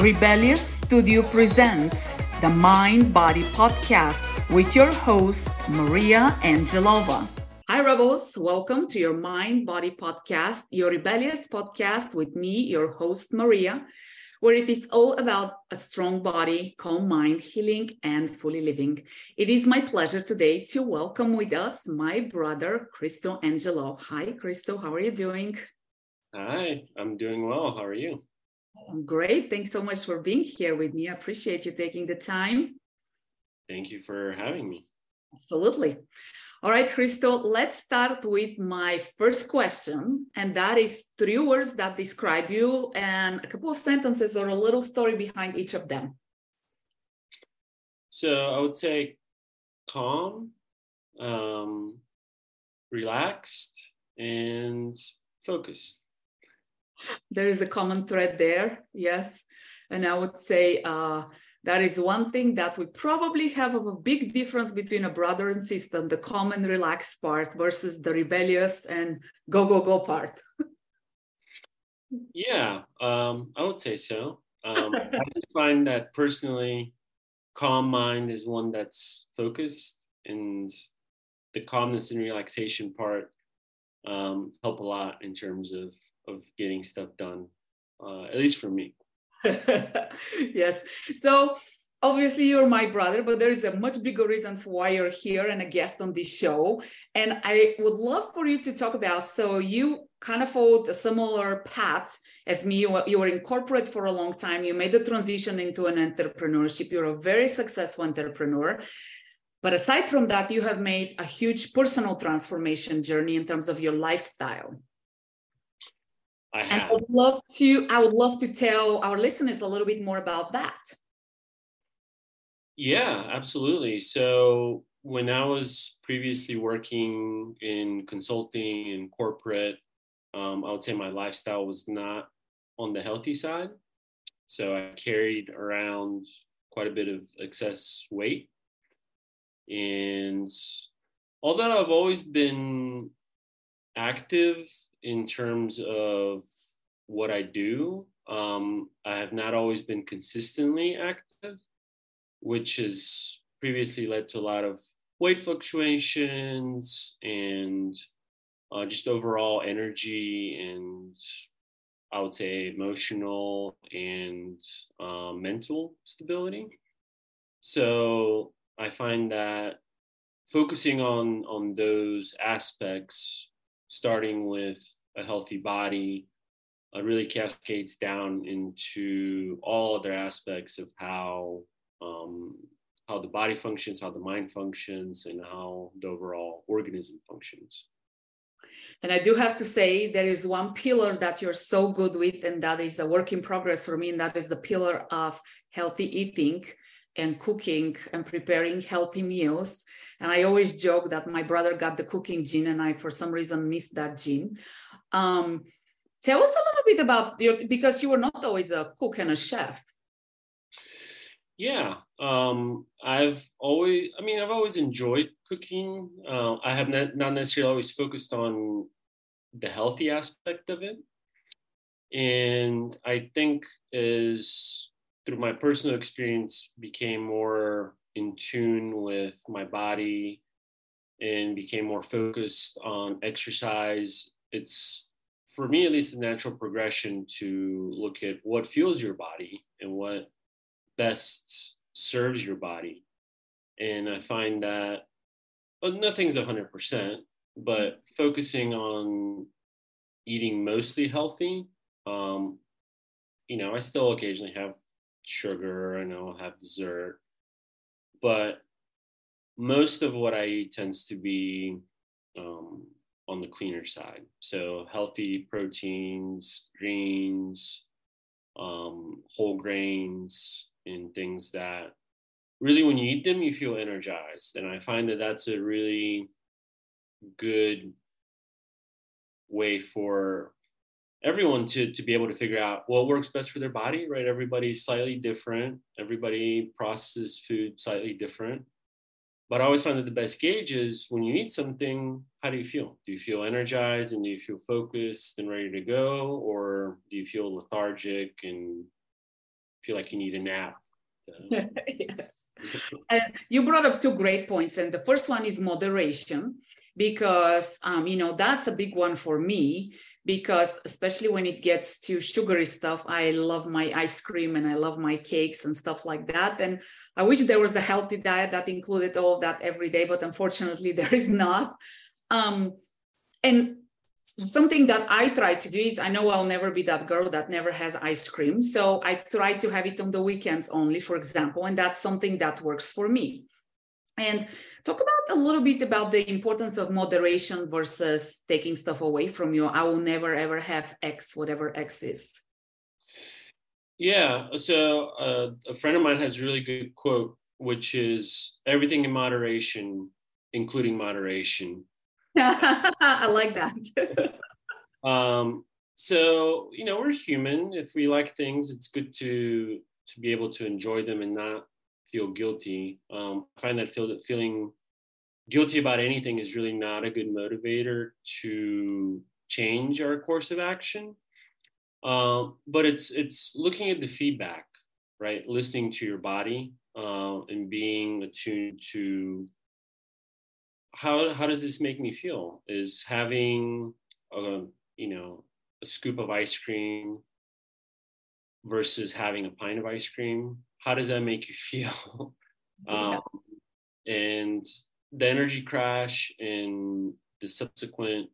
Rebellious Studio presents the Mind Body Podcast with your host, Maria Angelova. Hi, Rebels. Welcome to your Mind Body Podcast, your rebellious podcast with me, your host, Maria, where it is all about a strong body, calm mind, healing, and fully living. It is my pleasure today to welcome with us my brother, Christo Angelov. Hi, Christo. How are you doing? Hi, I'm doing well. How are you? I'm great. Thanks so much for being here with me. I appreciate you taking the time. Thank you for having me. Absolutely. All right, Christo, let's start with my first question. And that is three words that describe you and a couple of sentences or a little story behind each of them. So I would say calm, um, relaxed, and focused there is a common thread there, yes. And I would say uh, that is one thing that we probably have a big difference between a brother and sister, the calm and relaxed part versus the rebellious and go, go, go part. yeah, um, I would say so. Um, I just find that personally, calm mind is one that's focused and the calmness and relaxation part um, help a lot in terms of of getting stuff done, uh, at least for me. yes. So obviously you're my brother, but there is a much bigger reason for why you're here and a guest on this show. And I would love for you to talk about. So you kind of followed a similar path as me. You were in corporate for a long time. You made the transition into an entrepreneurship. You're a very successful entrepreneur. But aside from that, you have made a huge personal transformation journey in terms of your lifestyle. I have. And I would love to, I would love to tell our listeners a little bit more about that. Yeah, absolutely. So when I was previously working in consulting and corporate, um, I would say my lifestyle was not on the healthy side. So I carried around quite a bit of excess weight. And although I've always been active in terms of what I do, um, I have not always been consistently active, which has previously led to a lot of weight fluctuations and uh, just overall energy and I would say emotional and uh, mental stability. So I find that focusing on on those aspects starting with a healthy body uh, really cascades down into all other aspects of how um, how the body functions, how the mind functions, and how the overall organism functions. And I do have to say, there is one pillar that you're so good with, and that is a work in progress for me, and that is the pillar of healthy eating and cooking and preparing healthy meals. And I always joke that my brother got the cooking gene and I, for some reason, missed that gene. Um, tell us a little bit about your, because you were not always a cook and a chef. Yeah, um, I've always, I mean, I've always enjoyed cooking. Uh, I have not, not necessarily always focused on the healthy aspect of it. And I think as through my personal experience became more in tune with my body and became more focused on exercise it's for me at least a natural progression to look at what fuels your body and what best serves your body and i find that well, nothing's 100% but focusing on eating mostly healthy um, you know i still occasionally have sugar and I'll have dessert. But most of what I eat tends to be um, on the cleaner side. So healthy proteins, greens, um, whole grains, and things that really, when you eat them, you feel energized. And I find that that's a really good way for everyone to to be able to figure out what works best for their body right everybody's slightly different everybody processes food slightly different but i always find that the best gauge is when you eat something how do you feel do you feel energized and do you feel focused and ready to go or do you feel lethargic and feel like you need a nap. yes. And you brought up two great points. And the first one is moderation, because, um, you know, that's a big one for me, because especially when it gets to sugary stuff, I love my ice cream and I love my cakes and stuff like that. And I wish there was a healthy diet that included all of that every day, but unfortunately, there is not. Um, and something that I try to do is I know I'll never be that girl that never has ice cream. So I try to have it on the weekends only, for example, and that's something that works for me. And talk about a little bit about the importance of moderation versus taking stuff away from you. I will never ever have X, whatever X is. Yeah. So uh, a friend of mine has a really good quote, which is everything in moderation, including moderation. I like that. um, so you know, we're human. If we like things, it's good to to be able to enjoy them and not feel guilty. Um, I find that feel, feeling guilty about anything is really not a good motivator to change our course of action. Um, but it's it's looking at the feedback, right? Listening to your body uh, and being attuned to how how does this make me feel? Is having a you know a scoop of ice cream versus having a pint of ice cream how does that make you feel yeah. um, and the energy crash and the subsequent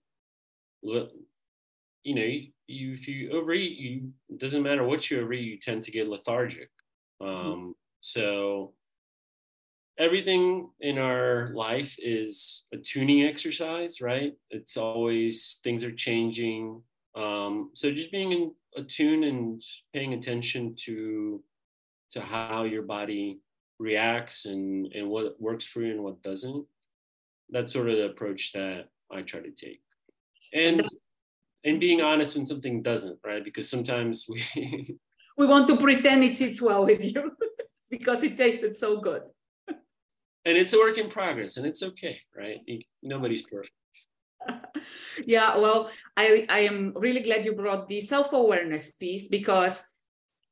you know you, you if you overeat you it doesn't matter what you overeat you tend to get lethargic mm-hmm. um, mm-hmm. so everything in our life is a tuning exercise, right? It's always things are changing. Um, so just being in attune and paying attention to to how your body reacts and and what works for you and what doesn't. That's sort of the approach that I try to take. And and being honest when something doesn't, right? Because sometimes we we want to pretend it sits well with you because it tasted so good and it's a work in progress and it's okay right nobody's perfect yeah well i i am really glad you brought the self-awareness piece because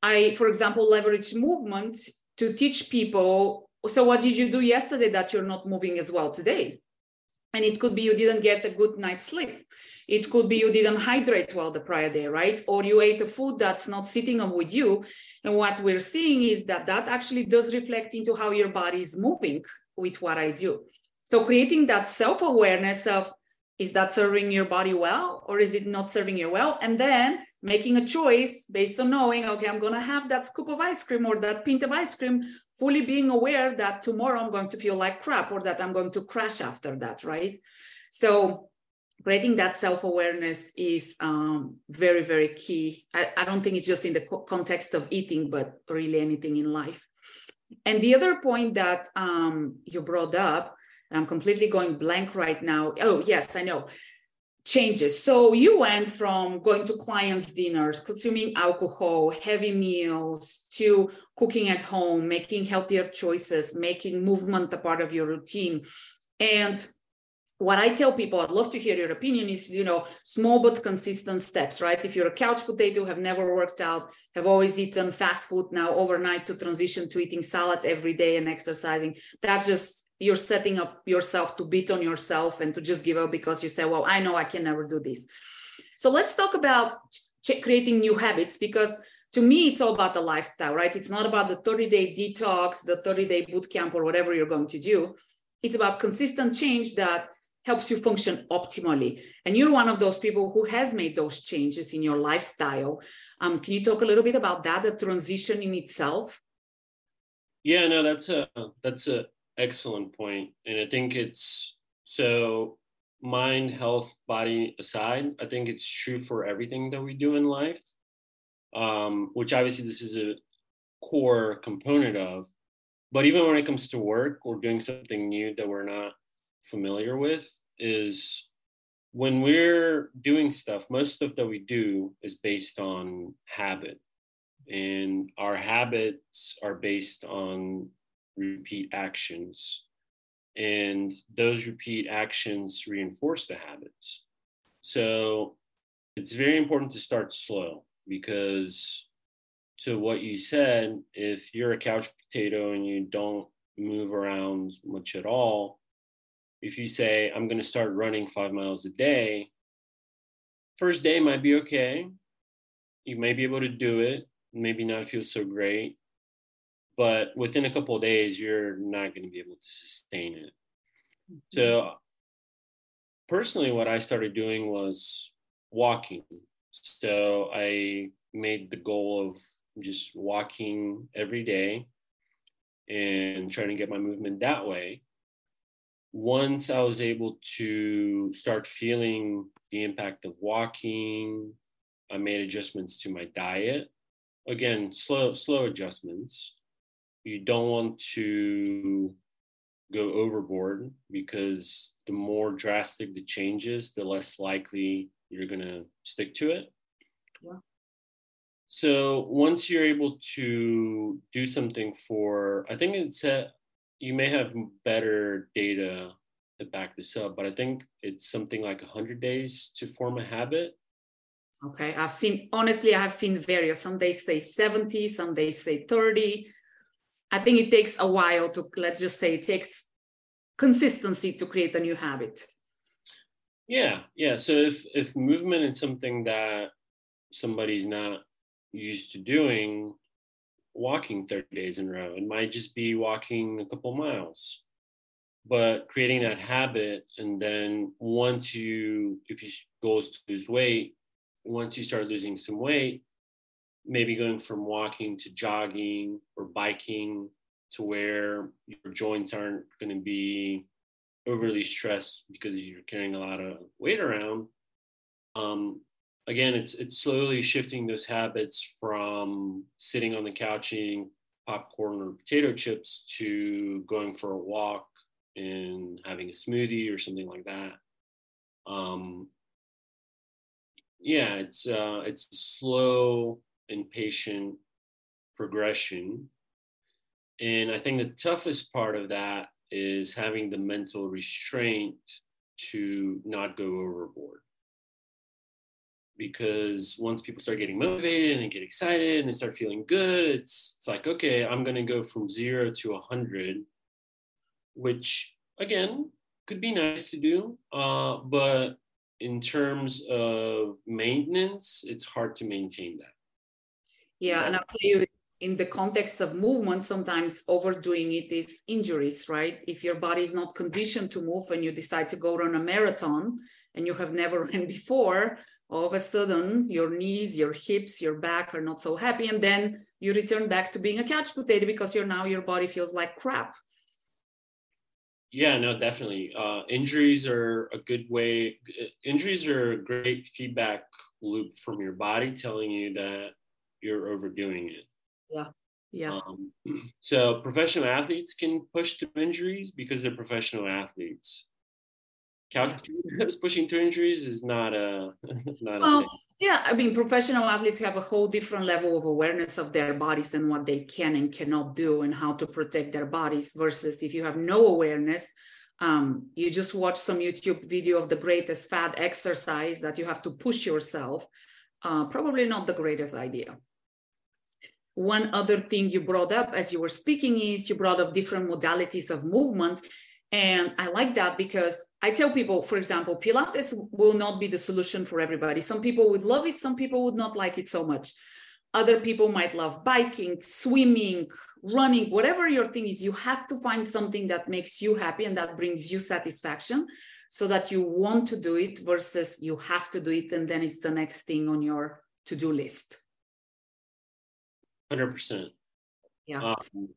i for example leverage movement to teach people so what did you do yesterday that you're not moving as well today and it could be you didn't get a good night's sleep it could be you didn't hydrate well the prior day right or you ate a food that's not sitting on with you and what we're seeing is that that actually does reflect into how your body is moving with what I do. So creating that self-awareness of is that serving your body well or is it not serving you well? And then making a choice based on knowing, okay, I'm going to have that scoop of ice cream or that pint of ice cream, fully being aware that tomorrow I'm going to feel like crap or that I'm going to crash after that, right? So creating that self-awareness is um, very, very key. I, I, don't think it's just in the co- context of eating, but really anything in life. And the other point that um, you brought up, I'm completely going blank right now. Oh, yes, I know. Changes. So you went from going to clients' dinners, consuming alcohol, heavy meals, to cooking at home, making healthier choices, making movement a part of your routine. And what I tell people, I'd love to hear your opinion, is you know, small but consistent steps, right? If you're a couch potato, have never worked out, have always eaten fast food now overnight to transition to eating salad every day and exercising, that's just you're setting up yourself to beat on yourself and to just give up because you say, well, I know I can never do this. So let's talk about creating new habits because to me it's all about the lifestyle right it's not about the 30 day detox the 30 day boot camp or whatever you're going to do it's about consistent change that helps you function optimally. And you're one of those people who has made those changes in your lifestyle. Um, can you talk a little bit about that, the transition in itself? Yeah, no, that's a that's a excellent point, and I think it's so mind, health, body aside. I think it's true for everything that we do in life. Um, which obviously this is a core component of. But even when it comes to work or doing something new that we're not familiar with is when we're doing stuff, most stuff that we do is based on habit. And our habits are based on repeat actions. And those repeat actions reinforce the habits. So it's very important to start slow because to what you said, if you're a couch potato and you don't move around much at all, if you say, I'm going to start running five miles a day, first day might be okay. You may be able to do it, maybe not feel so great, but within a couple of days, you're not going to be able to sustain it. Mm-hmm. So, personally, what I started doing was walking. So, I made the goal of just walking every day and trying to get my movement that way. Once I was able to start feeling the impact of walking, I made adjustments to my diet. Again, slow slow adjustments. You don't want to go overboard because the more drastic the changes, the less likely you're going to stick to it. Yeah. So once you're able to do something for, I think it's a, you may have better data to back this up, but I think it's something like 100 days to form a habit. Okay, I've seen, honestly, I have seen various. Some days say 70, some days say 30. I think it takes a while to, let's just say, it takes consistency to create a new habit. Yeah, yeah. So if if movement is something that somebody's not used to doing walking 30 days in a row. It might just be walking a couple miles, but creating that habit. And then once you, if you goes to lose weight, once you start losing some weight, maybe going from walking to jogging or biking to where your joints aren't going to be overly stressed because you're carrying a lot of weight around. Um, again, it's it's slowly shifting those habits from sitting on the couch eating popcorn or potato chips to going for a walk and having a smoothie or something like that. Um, yeah, it's uh, it's slow and patient progression, and I think the toughest part of that is having the mental restraint to not go overboard because once people start getting motivated and get excited and they start feeling good, it's it's like okay, I'm going to go from zero to a hundred, which again could be nice to do, uh, but in terms of maintenance, it's hard to maintain that. Yeah, and I'll tell you, in the context of movement, sometimes overdoing it is injuries, right? If your body is not conditioned to move and you decide to go run a marathon and you have never run before, all of a sudden your knees your hips your back are not so happy and then you return back to being a couch potato because you're now your body feels like crap yeah no definitely uh, injuries are a good way injuries are a great feedback loop from your body telling you that you're overdoing it. Yeah yeah. Um, so professional athletes can push through injuries because they're professional athletes. Couch potatoes pushing through injuries is not a not well, a yeah i mean professional athletes have a whole different level of awareness of their bodies and what they can and cannot do and how to protect their bodies versus if you have no awareness um, you just watch some youtube video of the greatest fat exercise that you have to push yourself uh, probably not the greatest idea one other thing you brought up as you were speaking is you brought up different modalities of movement and I like that because I tell people, for example, Pilates will not be the solution for everybody. Some people would love it, some people would not like it so much. Other people might love biking, swimming, running, whatever your thing is. You have to find something that makes you happy and that brings you satisfaction so that you want to do it versus you have to do it and then it's the next thing on your to do list. 100%. Yeah. Um,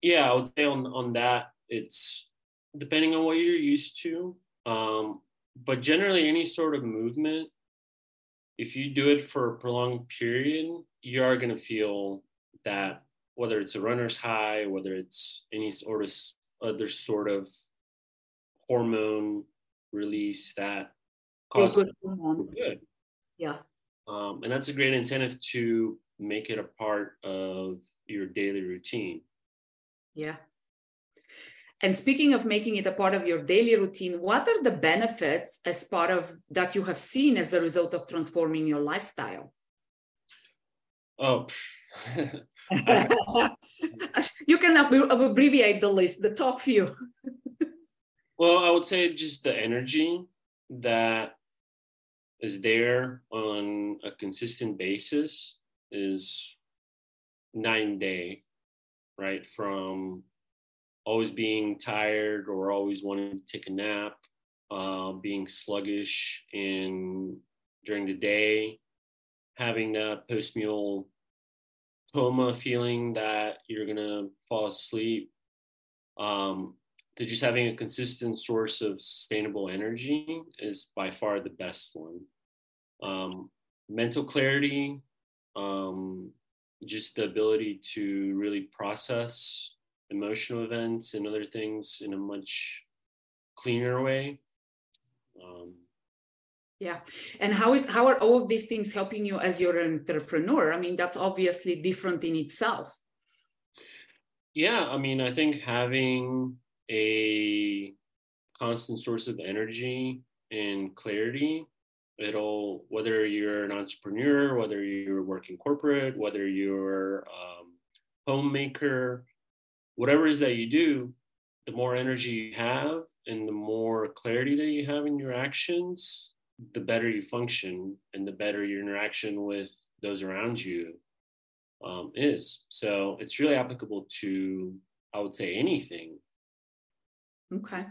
yeah, I would say on, on that, it's depending on what you're used to. Um, but generally, any sort of movement, if you do it for a prolonged period, you are going to feel that whether it's a runner's high, whether it's any sort of other sort of hormone release that causes good. good. Yeah. Um, and that's a great incentive to make it a part of your daily routine. Yeah. And speaking of making it a part of your daily routine, what are the benefits as part of that you have seen as a result of transforming your lifestyle? Oh, you can abbreviate the list, the top few. well, I would say just the energy that is there on a consistent basis is nine day, right? From always being tired or always wanting to take a nap, uh, being sluggish in during the day, having that post meal coma feeling that you're gonna fall asleep, um, to just having a consistent source of sustainable energy is by far the best one. Um, mental clarity, um, just the ability to really process emotional events and other things in a much cleaner way. Um, yeah. And how is how are all of these things helping you as your entrepreneur? I mean that's obviously different in itself. Yeah i mean i think having a constant source of energy and clarity it'll whether you're an entrepreneur whether you're working corporate whether you're um, homemaker whatever it is that you do the more energy you have and the more clarity that you have in your actions the better you function and the better your interaction with those around you um, is. So it's really applicable to, I would say, anything. Okay.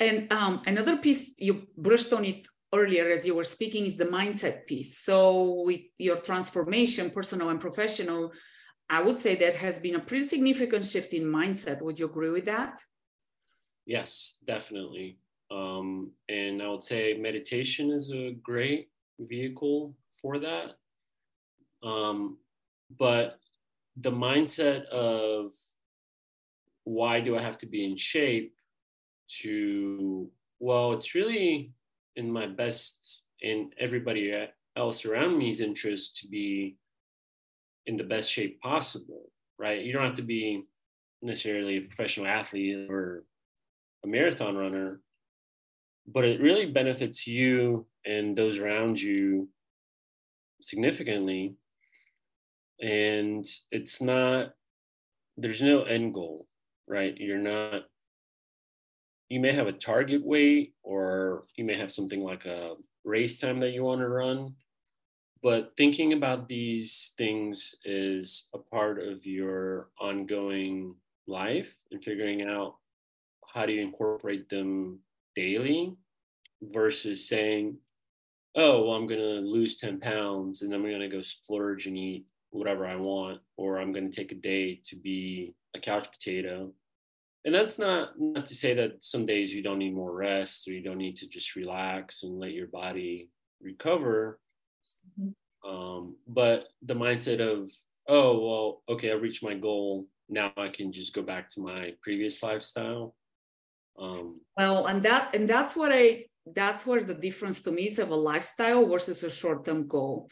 And um, another piece you brushed on it earlier as you were speaking is the mindset piece. So with your transformation, personal and professional, I would say that has been a pretty significant shift in mindset. Would you agree with that? Yes, definitely. Um, and I would say meditation is a great vehicle for that. Um, but the mindset of why do I have to be in shape to, well, it's really in my best and everybody else around me's interest to be in the best shape possible, right? You don't have to be necessarily a professional athlete or a marathon runner, but it really benefits you and those around you significantly and it's not there's no end goal right you're not you may have a target weight or you may have something like a race time that you want to run but thinking about these things is a part of your ongoing life and figuring out how do you incorporate them daily versus saying, oh, well, I'm going to lose 10 pounds and then I'm going to go splurge and eat whatever I want, or I'm going to take a day to be a couch potato. And that's not not to say that some days you don't need more rest or you don't need to just relax and let your body recover. Mm-hmm. Um, but the mindset of, oh, well, okay, I reached my goal. Now I can just go back to my previous lifestyle um, well and that and that's what i that's where the difference to me is of a lifestyle versus a short-term goal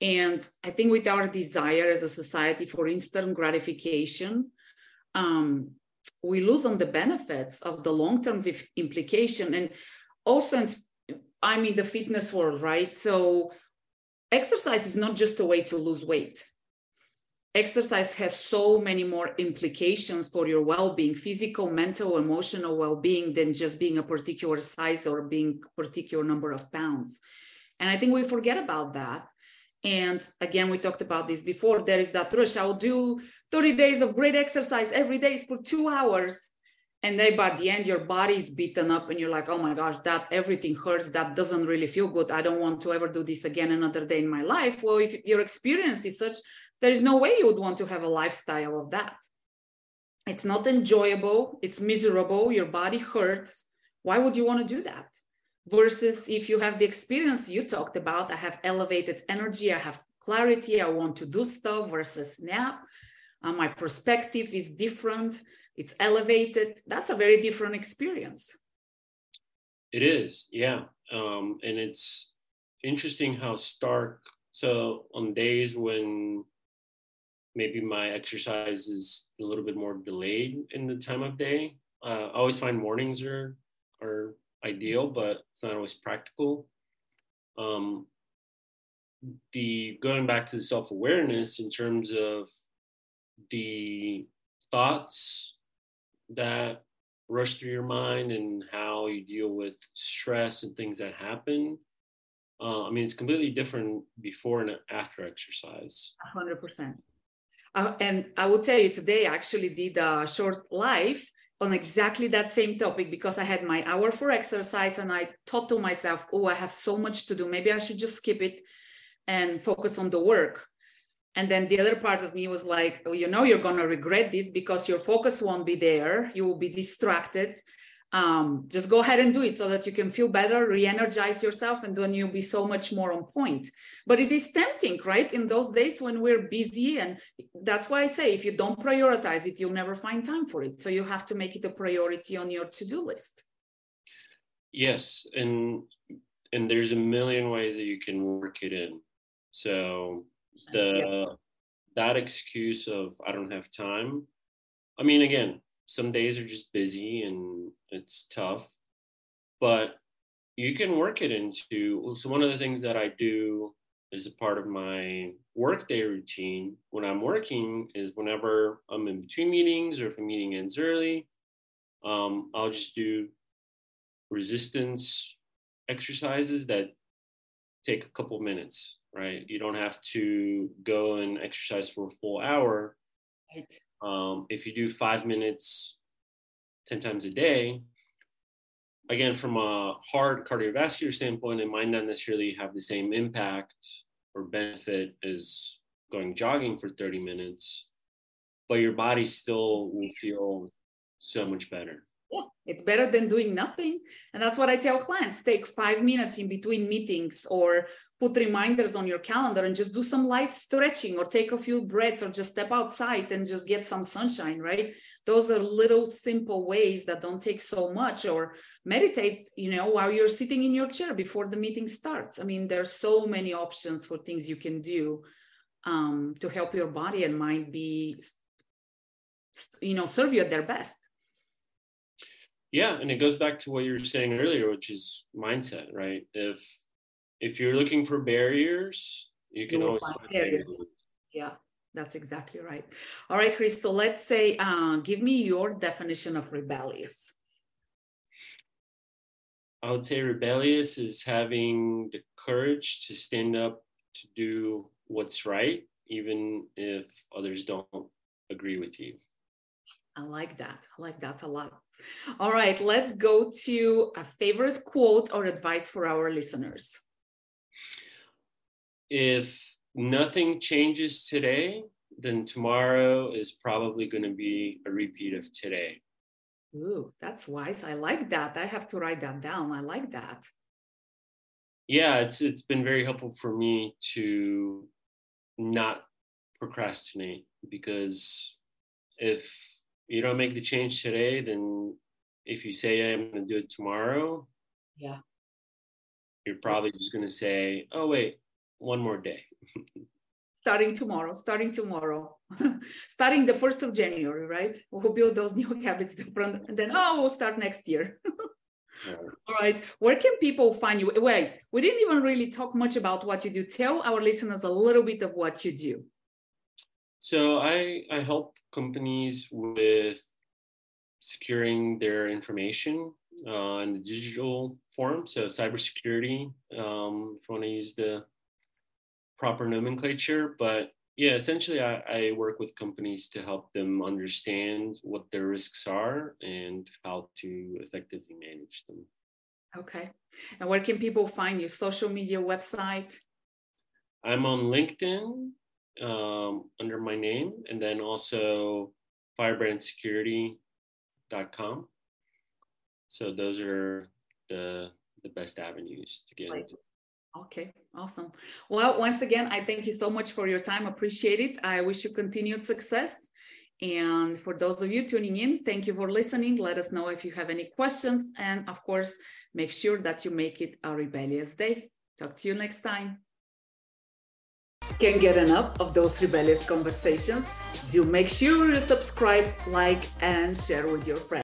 and i think with our desire as a society for instant gratification um, we lose on the benefits of the long-term implication and also i'm in the fitness world right? So exercise is not just a way to lose weight. Exercise has so many more implications for your well-being physical mental emotional well-being than just being a particular size or being particular number of pounds. And i think we forget about that and again we talked about this before. There is that rush. I'll do 30 days of great exercise every day for two hours. And then by the end your body is beaten up and you're like oh my gosh that everything hurts. That doesn't really feel good. I don't want to ever do this again another day in my life. Well if your experience is such there is no way you would want to have a lifestyle of that. It's not enjoyable, it's miserable, your body hurts. Why would you want to do that? Versus if you have the experience you talked about, I have elevated energy, I have clarity, I want to do stuff versus nap. Uh, my perspective is different, it's elevated. That's a very different experience. It is, yeah. Um, and it's interesting how stark. So on days when maybe my exercise is a little bit more delayed in the time of day. Uh, I always find mornings are are ideal, but it's not always practical. Um, the going back to the self awareness in terms of the thoughts that rush through your mind and how you deal with stress and things that happen. Uh, I mean, it's completely different before and after exercise. 100%. Uh, and I will tell you today, I actually did a short live on exactly that same topic because I had my hour for exercise and I thought to myself, oh, I have so much to do. Maybe I should just skip it and focus on the work. And then the other part of me was like, oh, you know, you're going to regret this because your focus won't be there. You will be distracted. Um, just go ahead and do it so that you can feel better, re energize yourself, and then you'll be so much more on point. But it is tempting, right? In those days when we're busy. And that's why I say if you don't prioritize it, you'll never find time for it. So you have to make it a priority on your to do list. Yes. And and there's a million ways that you can work it in. So the yeah. that excuse of I don't have time. I mean, again, some days are just busy and it's tough, but you can work it into. So one of the things that I do as a part of my workday routine when I'm working is whenever I'm in between meetings or if a meeting ends early, um, I'll just do resistance exercises that take a couple minutes right? You don't have to go and exercise for a full hour. Right. Um, if you do five minutes 10 times a day, again, from a hard cardiovascular standpoint, it might not necessarily have the same impact or benefit as going jogging for 30 minutes, but your body still will feel so much better it's better than doing nothing. And that's what I tell clients take five minutes in between meetings or put reminders on your calendar and just do some light stretching or take a few breaths or just step outside and just get some sunshine, right? Those are little simple ways that don't take so much or meditate, you know, while you're sitting in your chair before the meeting starts. I mean, there's so many options for things you can do um, to help your body and mind be, you know, serve you at their best. Yeah, and it goes back to what you were saying earlier, which is mindset, right? If if you're looking for barriers, you can you always find barriers. Yeah, that's exactly right. All right, Christo, let's say, uh, give me your definition of rebellious. I would say rebellious is having the courage to stand up to do what's right, even if others don't agree with you. I like that. I like that a lot. All right, let's go to a favorite quote or advice for our listeners. If nothing changes today, then tomorrow is probably going to be a repeat of today. Ooh, that's wise. I like that. I have to write that down. I like that. Yeah, it's it's been very helpful for me to not procrastinate because if you don't make the change today, then if you say I'm going to do it tomorrow, yeah, you're probably just going to say, "Oh wait, one more day." starting tomorrow, starting tomorrow, starting the first of January, right? We'll build those new habits different, and then oh, we'll start next year. All right. Where can people find you? Wait, we didn't even really talk much about what you do. Tell our listeners a little bit of what you do. So I I help companies with securing their information uh, in the digital form. So cybersecurity, um, if you want to use the proper nomenclature. But yeah, essentially, I, I work with companies to help them understand what their risks are and how to effectively manage them. Okay. And where can people find you? Social media website? I'm on LinkedIn um, under my name, and then also firebrandsecurity.com. So those are the the best avenues to get right. into. Okay, awesome. Well, once again, I thank you so much for your time. Appreciate it. I wish you continued success. And for those of you tuning in, thank you for listening. Let us know if you have any questions. And of course, make sure that you make it a rebellious day. Talk to you next time. Can't get enough of those rebellious conversations? Do make sure you subscribe, like, and share with your friends.